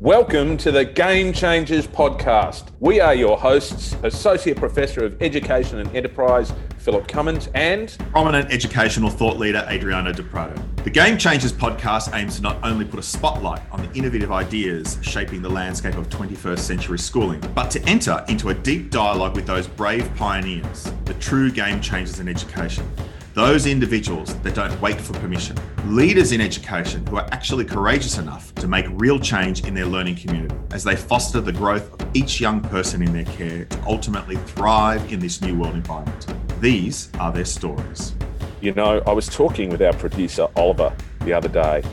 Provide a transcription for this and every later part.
Welcome to the Game Changers podcast. We are your hosts, Associate Professor of Education and Enterprise, Philip Cummins, and prominent educational thought leader, Adriano Prato. The Game Changers podcast aims to not only put a spotlight on the innovative ideas shaping the landscape of 21st century schooling, but to enter into a deep dialogue with those brave pioneers, the true game changers in education those individuals that don't wait for permission, leaders in education who are actually courageous enough to make real change in their learning community as they foster the growth of each young person in their care to ultimately thrive in this new world environment. These are their stories. You know, I was talking with our producer, Oliver, the other day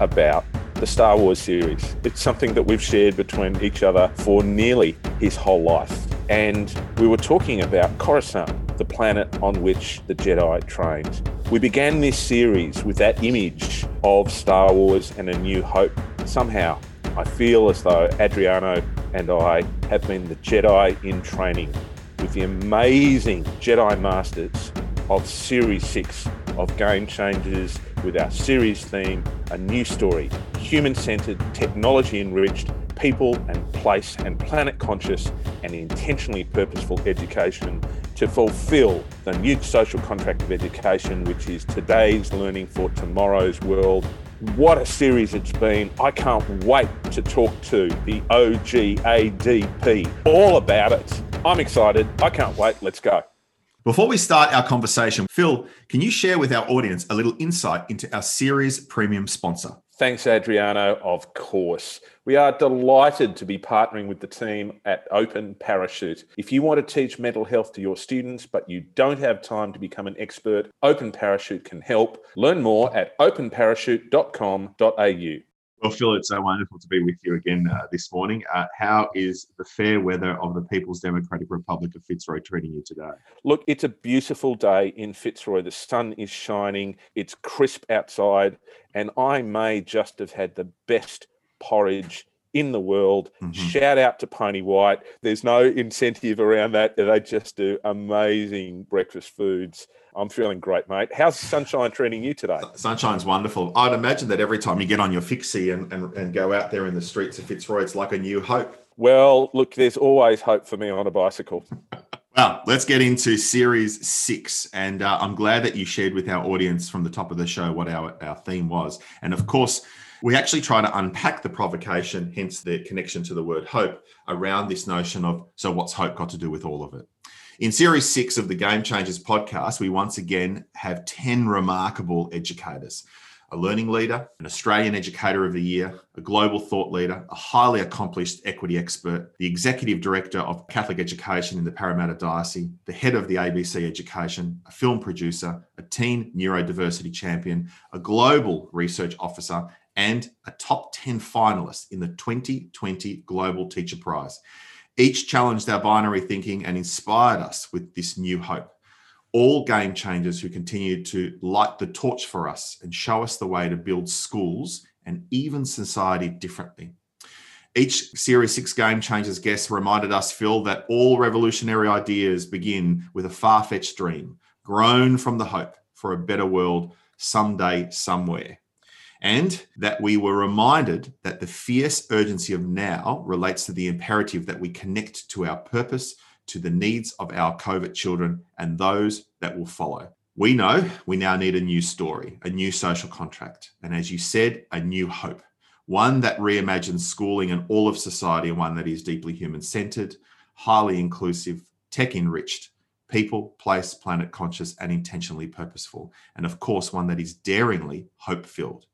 about the Star Wars series. It's something that we've shared between each other for nearly his whole life. And we were talking about Coruscant the planet on which the Jedi trained. We began this series with that image of Star Wars and A New Hope. Somehow, I feel as though Adriano and I have been the Jedi in training with the amazing Jedi Masters of Series 6 of Game Changers with our series theme, A New Story, human centered, technology enriched, people and place and planet conscious and intentionally purposeful education to fulfill the new social contract of education, which is today's learning for tomorrow's world. What a series it's been. I can't wait to talk to the OGADP all about it. I'm excited. I can't wait. Let's go. Before we start our conversation, Phil, can you share with our audience a little insight into our series premium sponsor? Thanks, Adriano. Of course. We are delighted to be partnering with the team at Open Parachute. If you want to teach mental health to your students, but you don't have time to become an expert, Open Parachute can help. Learn more at openparachute.com.au. Well, Phil, it's so wonderful to be with you again uh, this morning. Uh, how is the fair weather of the People's Democratic Republic of Fitzroy treating you today? Look, it's a beautiful day in Fitzroy. The sun is shining, it's crisp outside, and I may just have had the best porridge in the world. Mm-hmm. Shout out to Pony White. There's no incentive around that. They just do amazing breakfast foods. I'm feeling great, mate. How's sunshine treating you today? Sunshine's wonderful. I'd imagine that every time you get on your fixie and, and, and go out there in the streets of Fitzroy, it's like a new hope. Well, look, there's always hope for me on a bicycle. Well, let's get into series six. And uh, I'm glad that you shared with our audience from the top of the show what our, our theme was. And of course, we actually try to unpack the provocation, hence the connection to the word hope, around this notion of so what's hope got to do with all of it? In series six of the Game Changers podcast, we once again have 10 remarkable educators a learning leader, an Australian Educator of the Year, a global thought leader, a highly accomplished equity expert, the Executive Director of Catholic Education in the Parramatta Diocese, the head of the ABC Education, a film producer, a teen neurodiversity champion, a global research officer, and a top 10 finalist in the 2020 Global Teacher Prize. Each challenged our binary thinking and inspired us with this new hope. All game changers who continue to light the torch for us and show us the way to build schools and even society differently. Each Series 6 Game Changers guest reminded us, Phil, that all revolutionary ideas begin with a far fetched dream, grown from the hope for a better world someday, somewhere and that we were reminded that the fierce urgency of now relates to the imperative that we connect to our purpose, to the needs of our COVID children and those that will follow. We know we now need a new story, a new social contract, and as you said, a new hope, one that reimagines schooling and all of society, and one that is deeply human centered, highly inclusive, tech enriched, people, place, planet conscious, and intentionally purposeful. And of course, one that is daringly hope filled.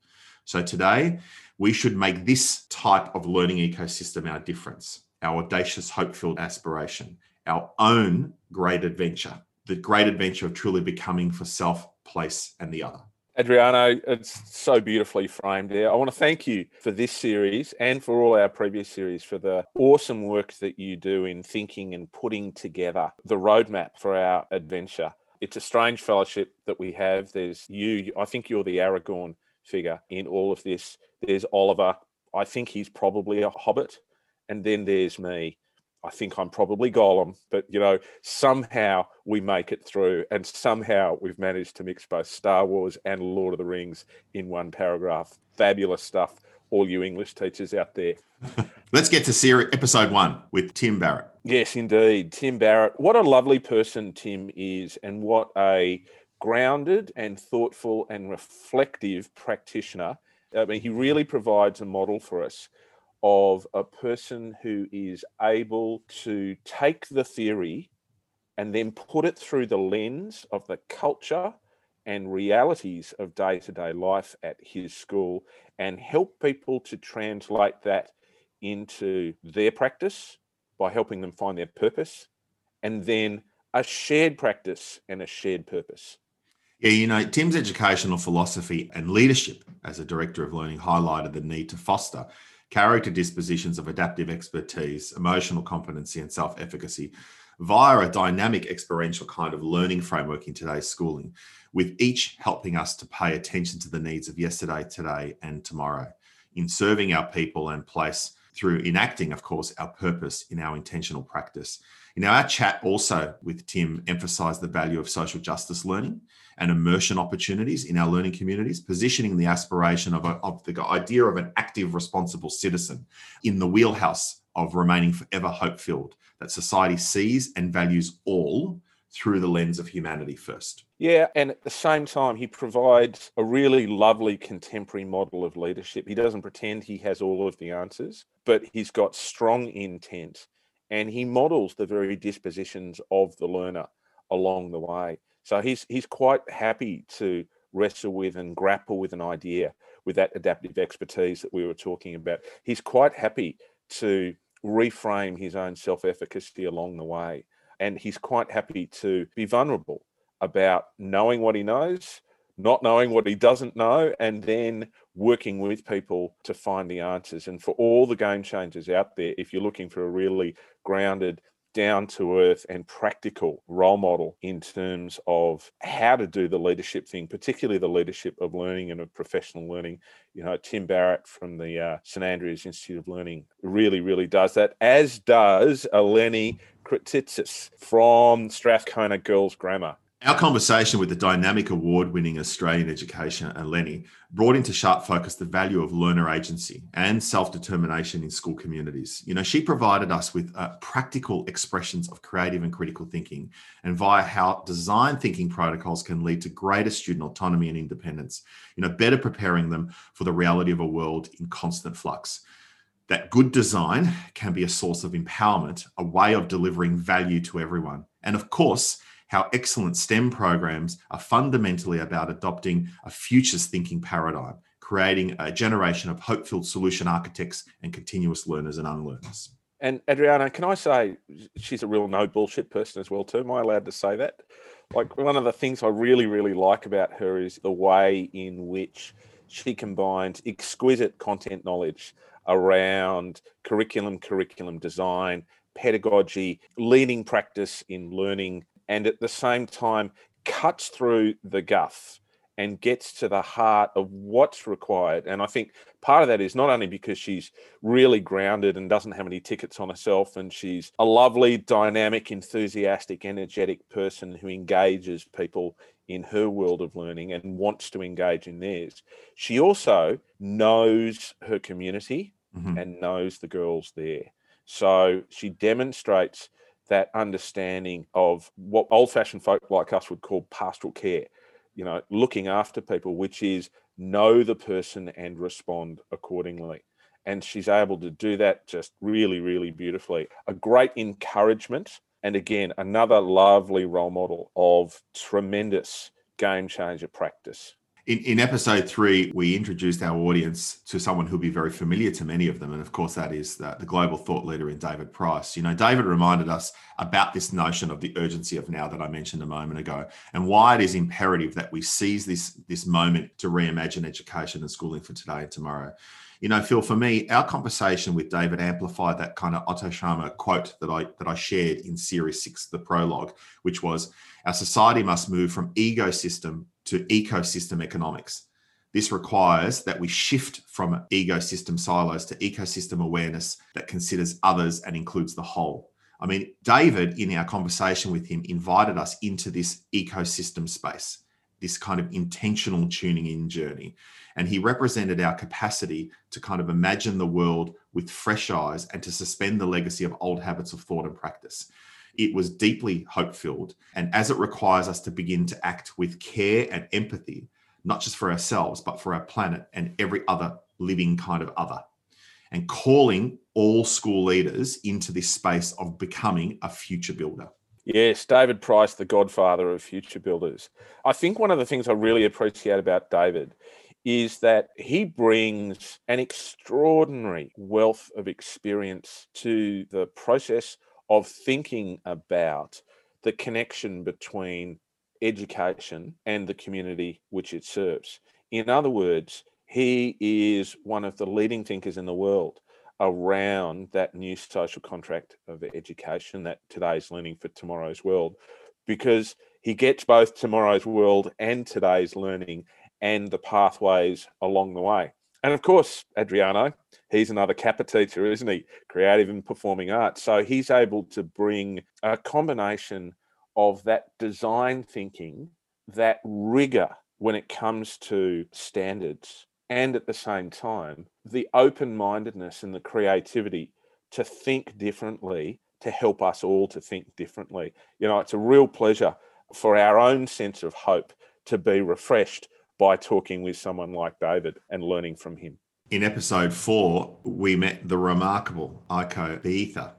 So today, we should make this type of learning ecosystem our difference, our audacious, hope filled aspiration, our own great adventure, the great adventure of truly becoming for self, place, and the other. Adriano, it's so beautifully framed there. I want to thank you for this series and for all our previous series for the awesome work that you do in thinking and putting together the roadmap for our adventure. It's a strange fellowship that we have. There's you, I think you're the Aragorn figure in all of this. There's Oliver. I think he's probably a hobbit. And then there's me. I think I'm probably Gollum, but you know, somehow we make it through, and somehow we've managed to mix both Star Wars and Lord of the Rings in one paragraph. Fabulous stuff. all you English teachers out there. Let's get to series episode one with Tim Barrett. Yes, indeed. Tim Barrett. What a lovely person Tim is, and what a grounded and thoughtful and reflective practitioner. I mean, he really provides a model for us of a person who is able to take the theory and then put it through the lens of the culture and realities of day to day life at his school and help people to translate that into their practice by helping them find their purpose and then a shared practice and a shared purpose. Yeah, you know, Tim's educational philosophy and leadership as a director of learning highlighted the need to foster character dispositions of adaptive expertise, emotional competency, and self efficacy via a dynamic experiential kind of learning framework in today's schooling, with each helping us to pay attention to the needs of yesterday, today, and tomorrow in serving our people and place through enacting, of course, our purpose in our intentional practice. You know, our chat also with Tim emphasized the value of social justice learning and immersion opportunities in our learning communities, positioning the aspiration of, a, of the idea of an active, responsible citizen in the wheelhouse of remaining forever hope filled, that society sees and values all through the lens of humanity first. Yeah, and at the same time, he provides a really lovely contemporary model of leadership. He doesn't pretend he has all of the answers, but he's got strong intent and he models the very dispositions of the learner along the way. So he's he's quite happy to wrestle with and grapple with an idea with that adaptive expertise that we were talking about. He's quite happy to reframe his own self-efficacy along the way and he's quite happy to be vulnerable about knowing what he knows, not knowing what he doesn't know, and then working with people to find the answers. And for all the game changers out there, if you're looking for a really grounded, down to earth and practical role model in terms of how to do the leadership thing, particularly the leadership of learning and of professional learning. You know, Tim Barrett from the uh, St Andrews Institute of Learning really, really does that, as does Eleni Kyritsis from Strathcona Girls Grammar. Our conversation with the dynamic award winning Australian education, Lenny brought into sharp focus the value of learner agency and self determination in school communities. You know, she provided us with uh, practical expressions of creative and critical thinking and via how design thinking protocols can lead to greater student autonomy and independence, you know, better preparing them for the reality of a world in constant flux that good design can be a source of empowerment, a way of delivering value to everyone. And of course, how excellent STEM programs are fundamentally about adopting a futures thinking paradigm, creating a generation of hope filled solution architects and continuous learners and unlearners. And Adriano, can I say she's a real no bullshit person as well too? Am I allowed to say that? Like one of the things I really, really like about her is the way in which she combines exquisite content knowledge around curriculum, curriculum design, pedagogy, leading practice in learning and at the same time cuts through the guff and gets to the heart of what's required. And I think part of that is not only because she's really grounded and doesn't have any tickets on herself, and she's a lovely, dynamic, enthusiastic, energetic person who engages people in her world of learning and wants to engage in theirs. She also knows her community mm-hmm. and knows the girls there. So she demonstrates that understanding of what old fashioned folk like us would call pastoral care, you know, looking after people, which is know the person and respond accordingly. And she's able to do that just really, really beautifully. A great encouragement. And again, another lovely role model of tremendous game changer practice. In, in episode three, we introduced our audience to someone who'll be very familiar to many of them. And of course, that is the, the global thought leader in David Price. You know, David reminded us about this notion of the urgency of now that I mentioned a moment ago, and why it is imperative that we seize this, this moment to reimagine education and schooling for today and tomorrow you know, Phil, for me, our conversation with David amplified that kind of Otto Scharmer quote that I that I shared in series six, the prologue, which was our society must move from ego-system to ego-system economics. This requires that we shift from ecosystem silos to ecosystem awareness that considers others and includes the whole. I mean, David, in our conversation with him, invited us into this ecosystem space this kind of intentional tuning in journey. And he represented our capacity to kind of imagine the world with fresh eyes and to suspend the legacy of old habits of thought and practice. It was deeply hope filled. And as it requires us to begin to act with care and empathy, not just for ourselves, but for our planet and every other living kind of other. And calling all school leaders into this space of becoming a future builder. Yes, David Price, the godfather of future builders. I think one of the things I really appreciate about David is that he brings an extraordinary wealth of experience to the process of thinking about the connection between education and the community which it serves. In other words, he is one of the leading thinkers in the world around that new social contract of education, that today's learning for tomorrow's world, because he gets both tomorrow's world and today's learning and the pathways along the way. And of course, Adriano, he's another CAPA teacher, isn't he? Creative and performing arts. So he's able to bring a combination of that design thinking, that rigor when it comes to standards, and at the same time, the open mindedness and the creativity to think differently to help us all to think differently. You know, it's a real pleasure for our own sense of hope to be refreshed by talking with someone like David and learning from him. In episode four, we met the remarkable Aiko Bethea.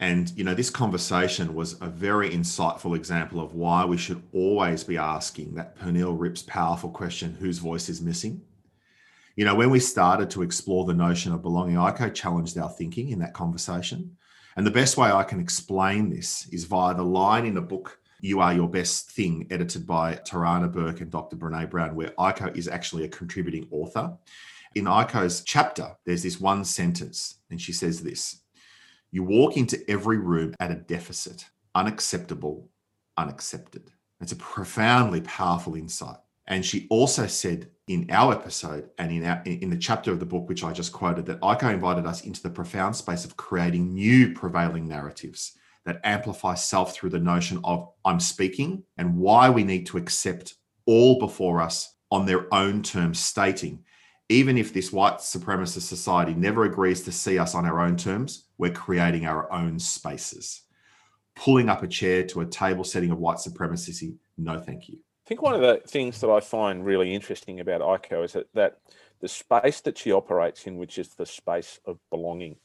And, you know, this conversation was a very insightful example of why we should always be asking that Pernille Ripp's powerful question whose voice is missing? You know, when we started to explore the notion of belonging, Aiko challenged our thinking in that conversation. And the best way I can explain this is via the line in a book, You Are Your Best Thing, edited by Tarana Burke and Dr. Brene Brown, where Aiko is actually a contributing author. In Aiko's chapter, there's this one sentence, and she says this You walk into every room at a deficit, unacceptable, unaccepted. It's a profoundly powerful insight. And she also said in our episode and in our in the chapter of the book which I just quoted that Aiko invited us into the profound space of creating new prevailing narratives that amplify self through the notion of I'm speaking and why we need to accept all before us on their own terms, stating, even if this white supremacist society never agrees to see us on our own terms, we're creating our own spaces. Pulling up a chair to a table setting of white supremacy, no thank you. I think one of the things that I find really interesting about Aiko is that, that the space that she operates in, which is the space of belonging,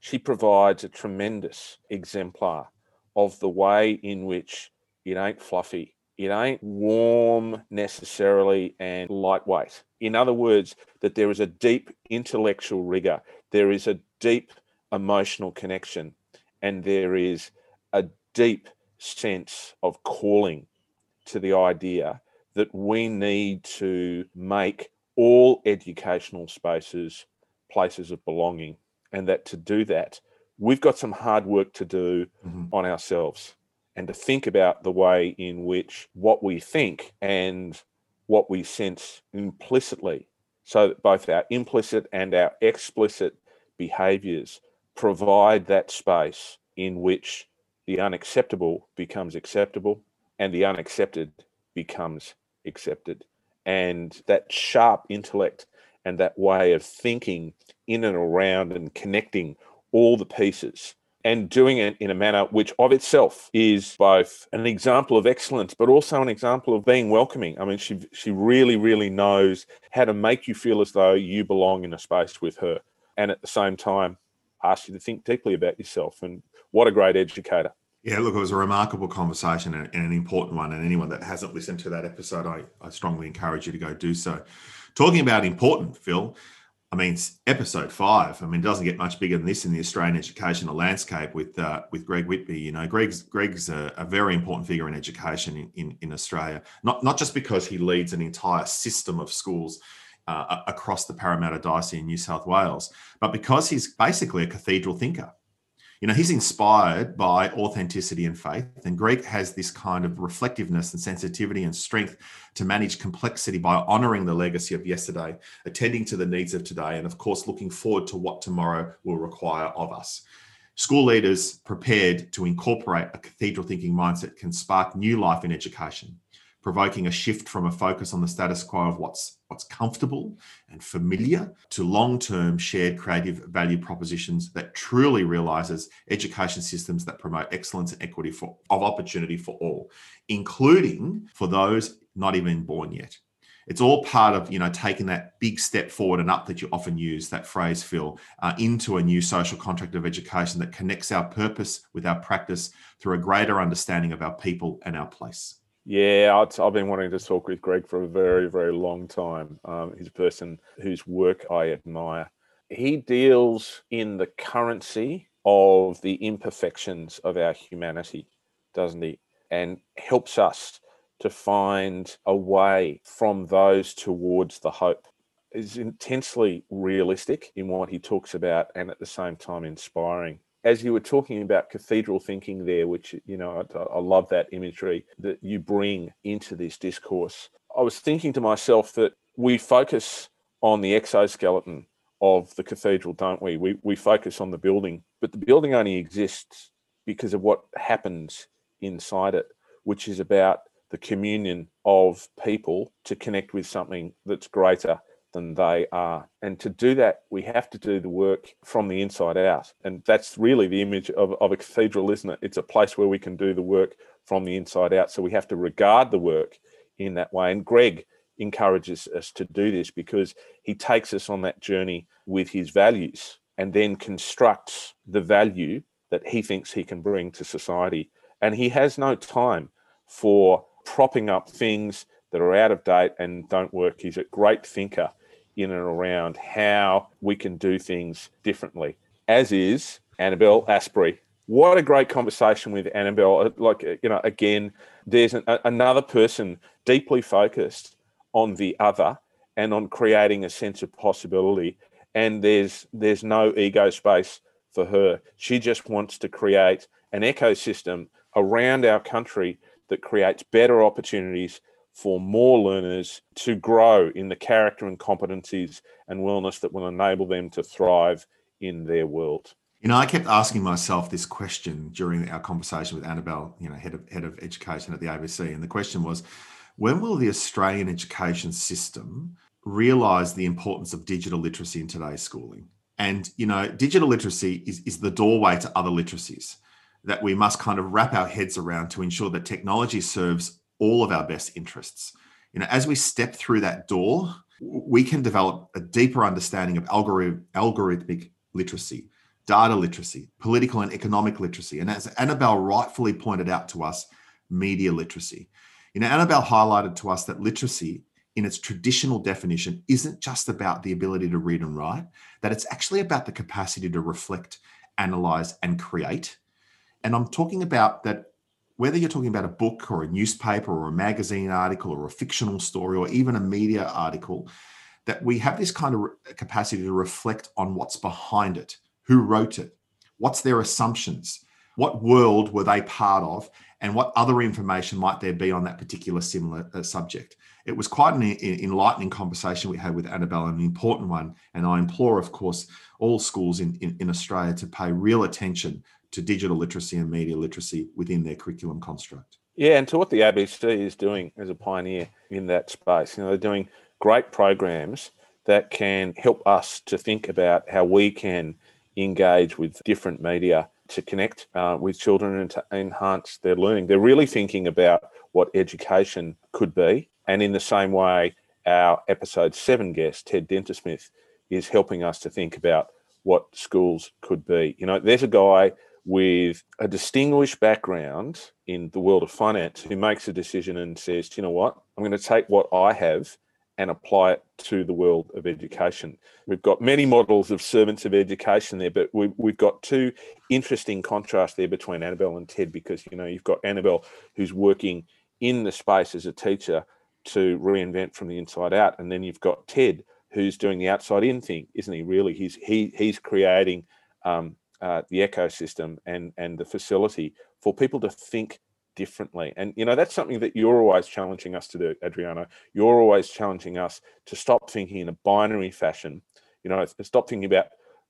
she provides a tremendous exemplar of the way in which it ain't fluffy, it ain't warm necessarily and lightweight. In other words, that there is a deep intellectual rigor, there is a deep emotional connection, and there is a deep sense of calling to the idea that we need to make all educational spaces places of belonging, and that to do that, we've got some hard work to do mm-hmm. on ourselves and to think about the way in which what we think and what we sense implicitly, so that both our implicit and our explicit behaviors provide that space in which the unacceptable becomes acceptable and the unaccepted becomes accepted. And that sharp intellect and that way of thinking in and around and connecting all the pieces and doing it in a manner which of itself is both an example of excellence but also an example of being welcoming i mean she she really really knows how to make you feel as though you belong in a space with her and at the same time ask you to think deeply about yourself and what a great educator yeah, look, it was a remarkable conversation and, an important one. And anyone that hasn't listened to that episode, I, I strongly encourage you to go do so. Talking about important, Phil, I mean, episode five. I mean, it doesn't get much bigger than this in the Australian educational landscape with uh, with Greg Whitby. You know, Greg's Greg's a, a very important figure in education in, in, in Australia. Not not just because he leads an entire system of schools uh, across the Parramatta Diocese in New South Wales, but because he's basically a cathedral thinker you know, he's inspired by authenticity and faith. And Greg has this kind of reflectiveness and sensitivity and strength to manage complexity by honoring the legacy of yesterday, attending to the needs of today, and of course, looking forward to what tomorrow will require of us. School leaders prepared to incorporate a cathedral thinking mindset can spark new life in education. Provoking a shift from a focus on the status quo of what's what's comfortable and familiar to long-term shared creative value propositions that truly realizes education systems that promote excellence and equity for, of opportunity for all including for those not even born yet. It's all part of you know taking that big step forward and up that you often use that phrase phil uh, into a new social contract of education that connects our purpose with our practice through a greater understanding of our people and our place yeah, I've been wanting to talk with Greg for a very, very long time. Um, he's a person whose work I admire. He deals in the currency of the imperfections of our humanity, doesn't he? And helps us to find a way from those towards the hope. Is intensely realistic in what he talks about and at the same time inspiring as you were talking about cathedral thinking there, which, you know, I, I, love that imagery that you bring into this discourse. I was thinking to myself that we focus on the exoskeleton of the cathedral, don't we? We, we focus on the building, but the building only exists because of what happens inside it, which is about the communion of people to connect with something that's greater than they are. And to do that, we have to do the work from the inside out. And that's really the image of, of a cathedral, isn't it? It's a place where we can do the work from the inside out. So we have to regard the work in that way. And Greg encourages us to do this because he takes us on that journey with his values and then constructs the value that he thinks he can bring to society. And he has no time for propping up things that are out of date and don't work. He's a great thinker in and around how we can do things differently, as is Annabelle Astbury. What a great conversation with Annabelle. Uh, like, uh, you know, again, there's an, a, another person deeply focused on the other and on creating a sense of possibility. And there's there's no ego space for her. She just wants to create an ecosystem around our country that creates better opportunities for more learners to grow in the character and competencies and wellness that will enable them to thrive in their world. You know, I kept asking myself this question during our conversation with Annabelle, you know, head of head of education at the ABC, and the question was, when will the Australian education system realise the importance of digital literacy in today's schooling? And you know, digital literacy is, is the doorway to other literacies that we must kind of wrap our heads around to ensure that technology serves all of our best interests. You know, as we step through that door, we can develop a deeper understanding of algorithm, algorithmic literacy, data literacy, political and economic literacy, and as Annabelle rightfully pointed out to us, media literacy. You know, Annabelle highlighted to us that literacy, in its traditional definition, isn't just about the ability to read and write, that it's actually about the capacity to reflect, analyze, and create. And I'm talking about that whether you're talking about a book or a newspaper or a magazine article or a fictional story or even a media article, that we have this kind of capacity to reflect on what's behind it, who wrote it, what's their assumptions, what world were they part of, and what other information might there be on that particular similar uh, subject. It was quite an enlightening conversation we had with Annabelle, an important one. And I implore, of course, all schools in, in, in Australia to pay real attention to digital literacy and media literacy within their curriculum construct. Yeah, and to what the ABC is doing as a pioneer in that space. You know, they're doing great programs that can help us to think about how we can engage with different media to connect uh, with children and to enhance their learning. They're really thinking about what education could be. And in the same way, our episode seven guest, Ted Dintersmith, is helping us to think about what schools could be. You know, there's a guy with a distinguished background in the world of finance who makes a decision and says, you know what, I'm going to take what I have and apply it to the world of education. We've got many models of servants of education there, but we, have got two interesting contrasts there between Annabelle and Ted because, you know, you've got Annabelle who's working in the space as a teacher to reinvent from the inside out. And then you've got Ted who's doing the outside in thing, isn't he? Really, he's he he's creating um, uh, the ecosystem and and the facility for people to think differently. And you know that's something that you're always challenging us to do, Adriano. You're always challenging us to stop thinking in a binary fashion. You know, stop thinking about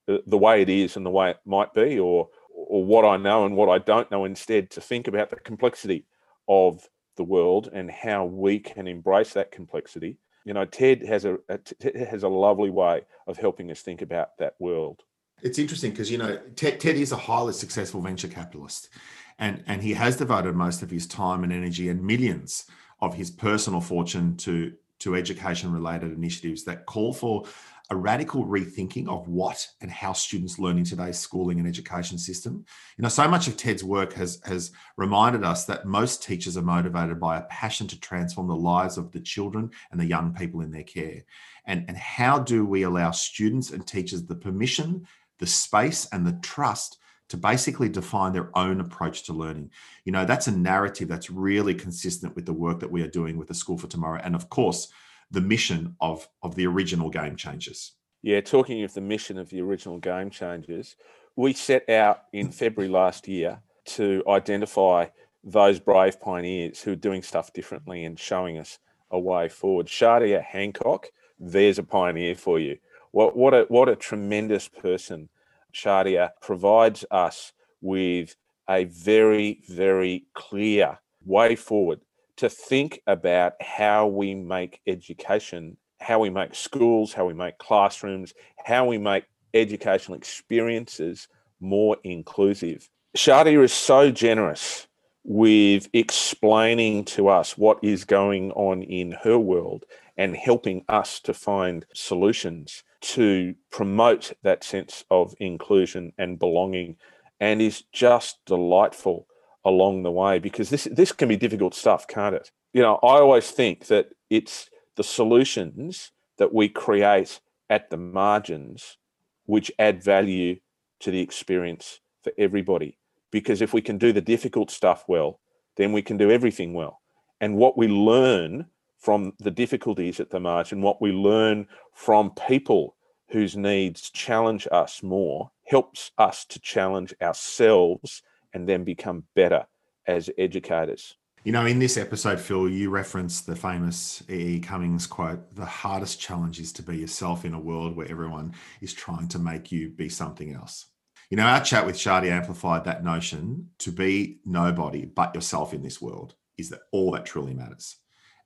the, the way it is and the way it might be, or or what I know and what I don't know. Instead, to think about the complexity of the world and how we can embrace that complexity. You know, Ted has a, a Ted has a lovely way of helping us think about that world. It's interesting because you know Ted, Ted is a highly successful venture capitalist, and and he has devoted most of his time and energy and millions of his personal fortune to to education related initiatives that call for a radical rethinking of what and how students learn in today's schooling and education system. You know, so much of Ted's work has has reminded us that most teachers are motivated by a passion to transform the lives of the children and the young people in their care. And, and how do we allow students and teachers the permission, the space, and the trust to basically define their own approach to learning. You know, that's a narrative that's really consistent with the work that we are doing with the School for Tomorrow. And of course, the mission of, of the original Game Changers. Yeah, talking of the mission of the original Game Changers, we set out in February last year to identify those brave pioneers who are doing stuff differently and showing us a way forward. Shadia Hancock, there's a pioneer for you. What, what, a, what a tremendous person Shadia provides us with a very, very clear way forward to think about how we make education, how we make schools, how we make classrooms, how we make educational experiences more inclusive. Shadia is so generous with explaining to us what is going on in her world and helping us to find solutions to promote that sense of inclusion and belonging and is just delightful along the way because this this can be difficult stuff, can't it? You know, I always think that it's the solutions that we create at the margins which add value to the experience for everybody. Because if we can do the difficult stuff well, then we can do everything well. And what we learn from the difficulties at the margin, what we learn from people whose needs challenge us more, helps us to challenge ourselves and then become better as educators. You know, in this episode, Phil, you referenced the famous E. Cummings quote The hardest challenge is to be yourself in a world where everyone is trying to make you be something else. You know, our chat with Shadi amplified that notion to be nobody but yourself in this world is that all that truly matters.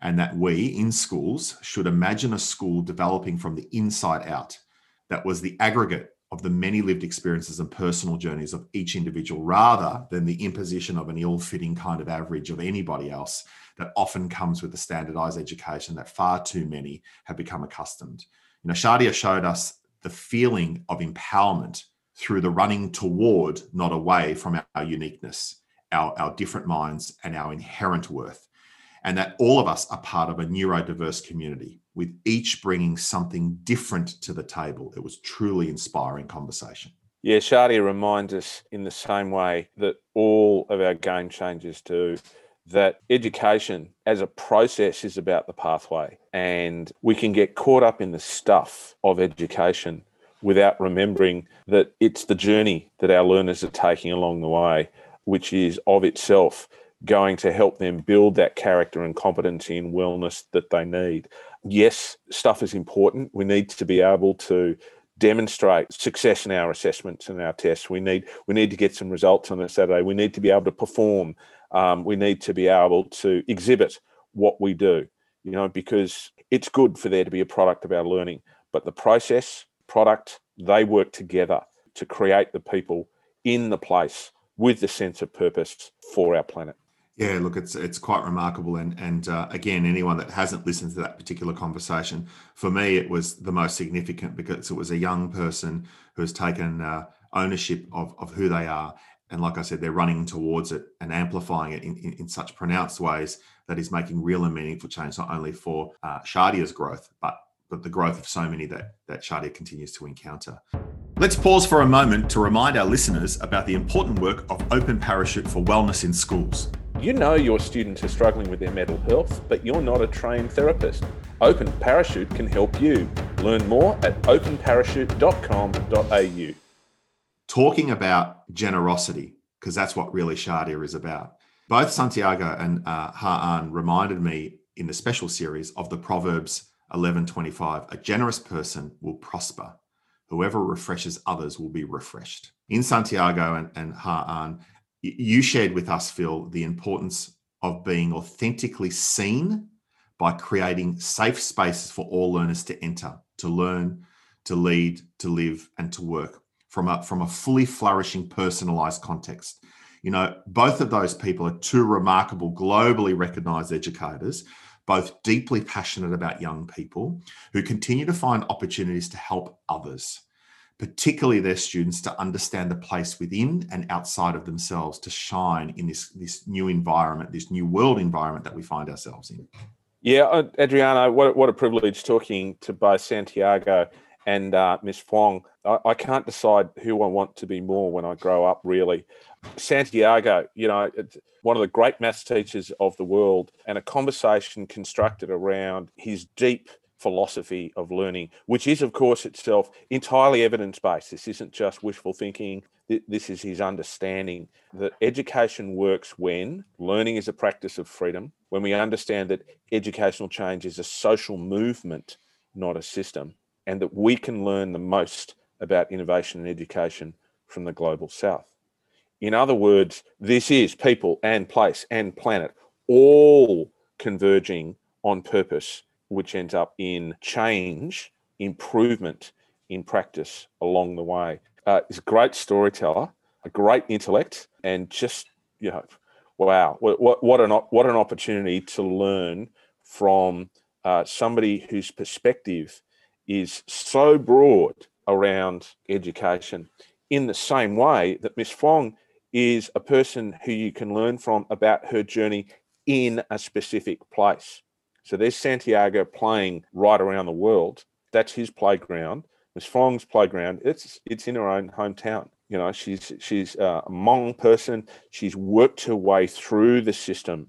And that we in schools should imagine a school developing from the inside out that was the aggregate of the many lived experiences and personal journeys of each individual rather than the imposition of an ill fitting kind of average of anybody else that often comes with the standardized education that far too many have become accustomed. You know, Shadia showed us the feeling of empowerment through the running toward, not away from our uniqueness, our, our different minds, and our inherent worth. And that all of us are part of a neurodiverse community with each bringing something different to the table. It was truly inspiring conversation. Yeah, Shadia reminds us in the same way that all of our game changers do that education as a process is about the pathway. And we can get caught up in the stuff of education without remembering that it's the journey that our learners are taking along the way, which is of itself going to help them build that character and competency and wellness that they need. Yes, stuff is important. We need to be able to demonstrate success in our assessments and our tests. We need we need to get some results on a Saturday. We need to be able to perform. Um, we need to be able to exhibit what we do. You know, because it's good for there to be a product of our learning, but the process, product, they work together to create the people in the place with the sense of purpose for our planet. Yeah, look, it's it's quite remarkable, and and uh, again, anyone that hasn't listened to that particular conversation, for me, it was the most significant because it was a young person who has taken uh, ownership of of who they are, and like I said, they're running towards it and amplifying it in, in, in such pronounced ways that is making real and meaningful change, not only for uh, Shadia's growth, but but the growth of so many that that Shadia continues to encounter. Let's pause for a moment to remind our listeners about the important work of Open Parachute for Wellness in Schools. You know your students are struggling with their mental health, but you're not a trained therapist. Open Parachute can help you. Learn more at openparachute.com.au. Talking about generosity, because that's what really Shadia is about. Both Santiago and uh, Ha'an reminded me in the special series of the Proverbs 11:25. A generous person will prosper. Whoever refreshes others will be refreshed. In Santiago and, and Ha'an, you shared with us, Phil, the importance of being authentically seen by creating safe spaces for all learners to enter, to learn, to lead, to live, and to work from a, from a fully flourishing, personalized context. You know, both of those people are two remarkable, globally recognized educators, both deeply passionate about young people who continue to find opportunities to help others particularly their students, to understand the place within and outside of themselves to shine in this, this new environment, this new world environment that we find ourselves in. Yeah, uh, Adriano, what, what a privilege talking to both Santiago and uh, Miss Fong. I, I, can't decide who I want to be more when I grow up, really. Santiago, you know, one of the great maths teachers of the world, and a conversation constructed around his deep philosophy of learning, which is, of course, itself entirely evidence based. This isn't just wishful thinking. This is his understanding that education works when learning is a practice of freedom, when we understand that educational change is a social movement, not a system, and that we can learn the most about innovation and education from the global south. In other words, this is people and place and planet all converging on purpose which ends up in change, improvement in practice along the way. Uh, he's a great storyteller, a great intellect, and just you know, wow, what what, an what an opportunity to learn from uh, somebody whose perspective is so broad around education. In the same way that Miss Fong is a person who you can learn from about her journey in a specific place. So there's Santiago playing right around the world. That's his playground. Miss Fong's playground. It's it's in her own hometown. You know, she's she's uh, a Hmong person. She's worked her way through the system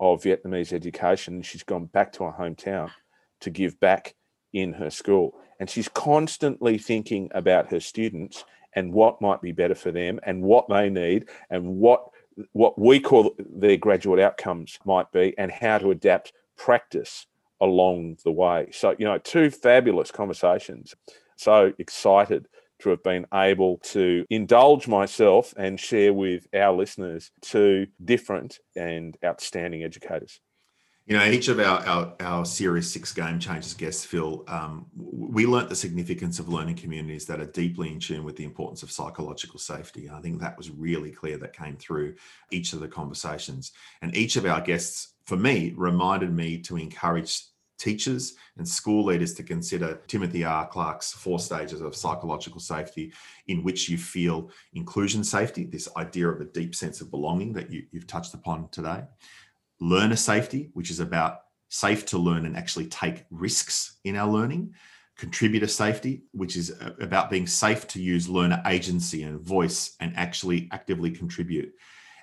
of Vietnamese education. She's gone back to her hometown to give back in her school, and she's constantly thinking about her students and what might be better for them and what they need and what what we call their graduate outcomes might be and how to adapt practice along the way. So, you know, two fabulous conversations. So excited to have been able to indulge myself and share with our listeners two different and outstanding educators. You know, each of our, our, our Series 6 Game Changers guests, Phil, um, we learnt the significance of learning communities that are deeply in tune with the importance of psychological safety. And I think that was really clear that came through each of the conversations. And each of our guests for me, reminded me to encourage teachers and school leaders to consider Timothy R. Clark's four stages of psychological safety, in which you feel inclusion safety, this idea of a deep sense of belonging that you, have touched upon today, learner safety, which is about safe to learn and actually take risks in our learning. Contributor safety, which is about being safe to use learner agency and voice and actually actively contribute.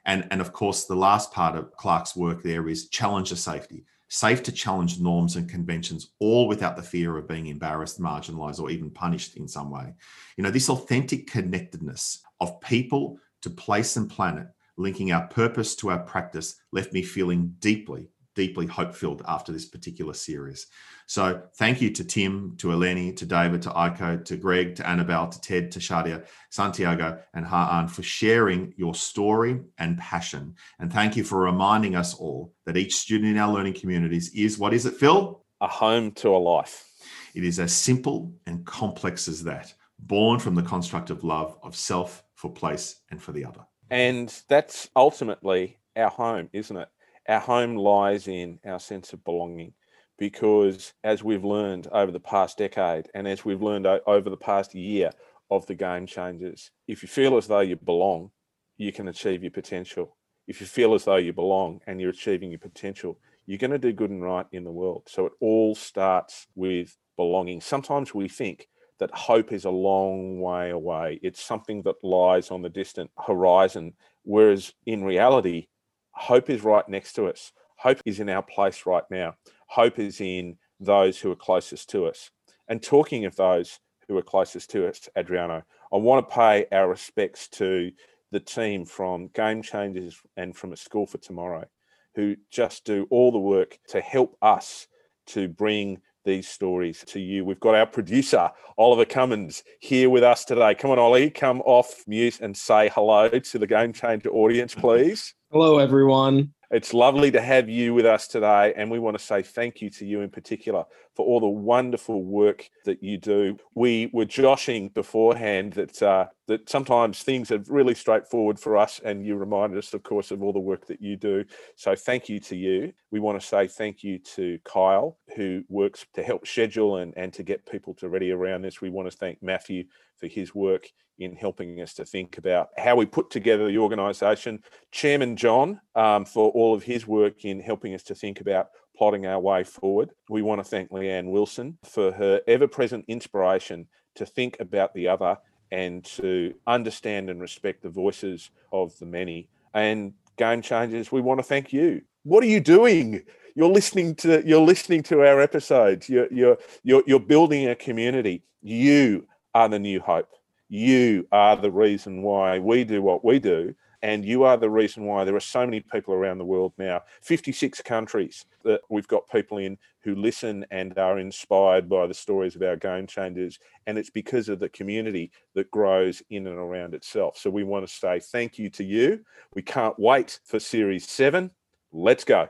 And, and of course, the last part of Clark's work there is challenger safety, safe to challenge norms and conventions, all without the fear of being embarrassed, marginalized, or even punished in some way. You know, this authentic connectedness of people to place and planet, linking our purpose to our practice, left me feeling deeply, deeply hope filled after this particular series. So thank you to Tim, to Eleni, to David, to Aiko, to Greg, to Annabelle, to Ted, to Shadia, Santiago, and Ha'an for sharing your story and passion. And thank you for reminding us all that each student in our learning communities is what is it, Phil? A home to a life. It is as simple and complex as that, born from the construct of love, of self for place and for the other. And that's ultimately our home, isn't it? Our home lies in our sense of belonging because as we've learned over the past decade and as we've learned over the past year of the game changers, if you feel as though you belong, you can achieve your potential. If you feel as though you belong and you're achieving your potential, you're going to do good and right in the world. So it all starts with belonging. Sometimes we think that hope is a long way away, it's something that lies on the distant horizon, whereas in reality, hope is right next to us. Hope is in our place right now hope is in those who are closest to us. And talking of those who are closest to us, Adriano, I want to pay our respects to the team from Game Changers and from A School for Tomorrow, who just do all the work to help us to bring these stories to you. We've got our producer, Oliver Cummins, here with us today. Come on, Ollie, come off mute and say hello to the Game Changer audience, please. Hello, everyone. It's lovely to have you with us today, and we want to say thank you to you in particular for all the wonderful work that you do. We were joshing beforehand that uh, that sometimes things are really straightforward for us, and you reminded us, of course, of all the work that you do. So thank you to you. We want to say thank you to Kyle, who works to help schedule and, and to get people to ready around this. We want to thank Matthew for his work in helping us to think about how we put together the organisation. Chairman John um, for all of his work in helping us to think about plotting our way forward. We want to thank Leanne Wilson for her ever present inspiration to think about the other and to understand and respect the voices of the many. And game changers, we want to thank you. What are you doing? You're listening to you're listening to our episodes. You're you're you're, you're building a community. You are the new hope. You are the reason why we do what we do. And you are the reason why there are so many people around the world now, 56 countries that we've got people in who listen and are inspired by the stories of our game changers. And it's because of the community that grows in and around itself. So we want to say thank you to you. We can't wait for series seven. Let's go.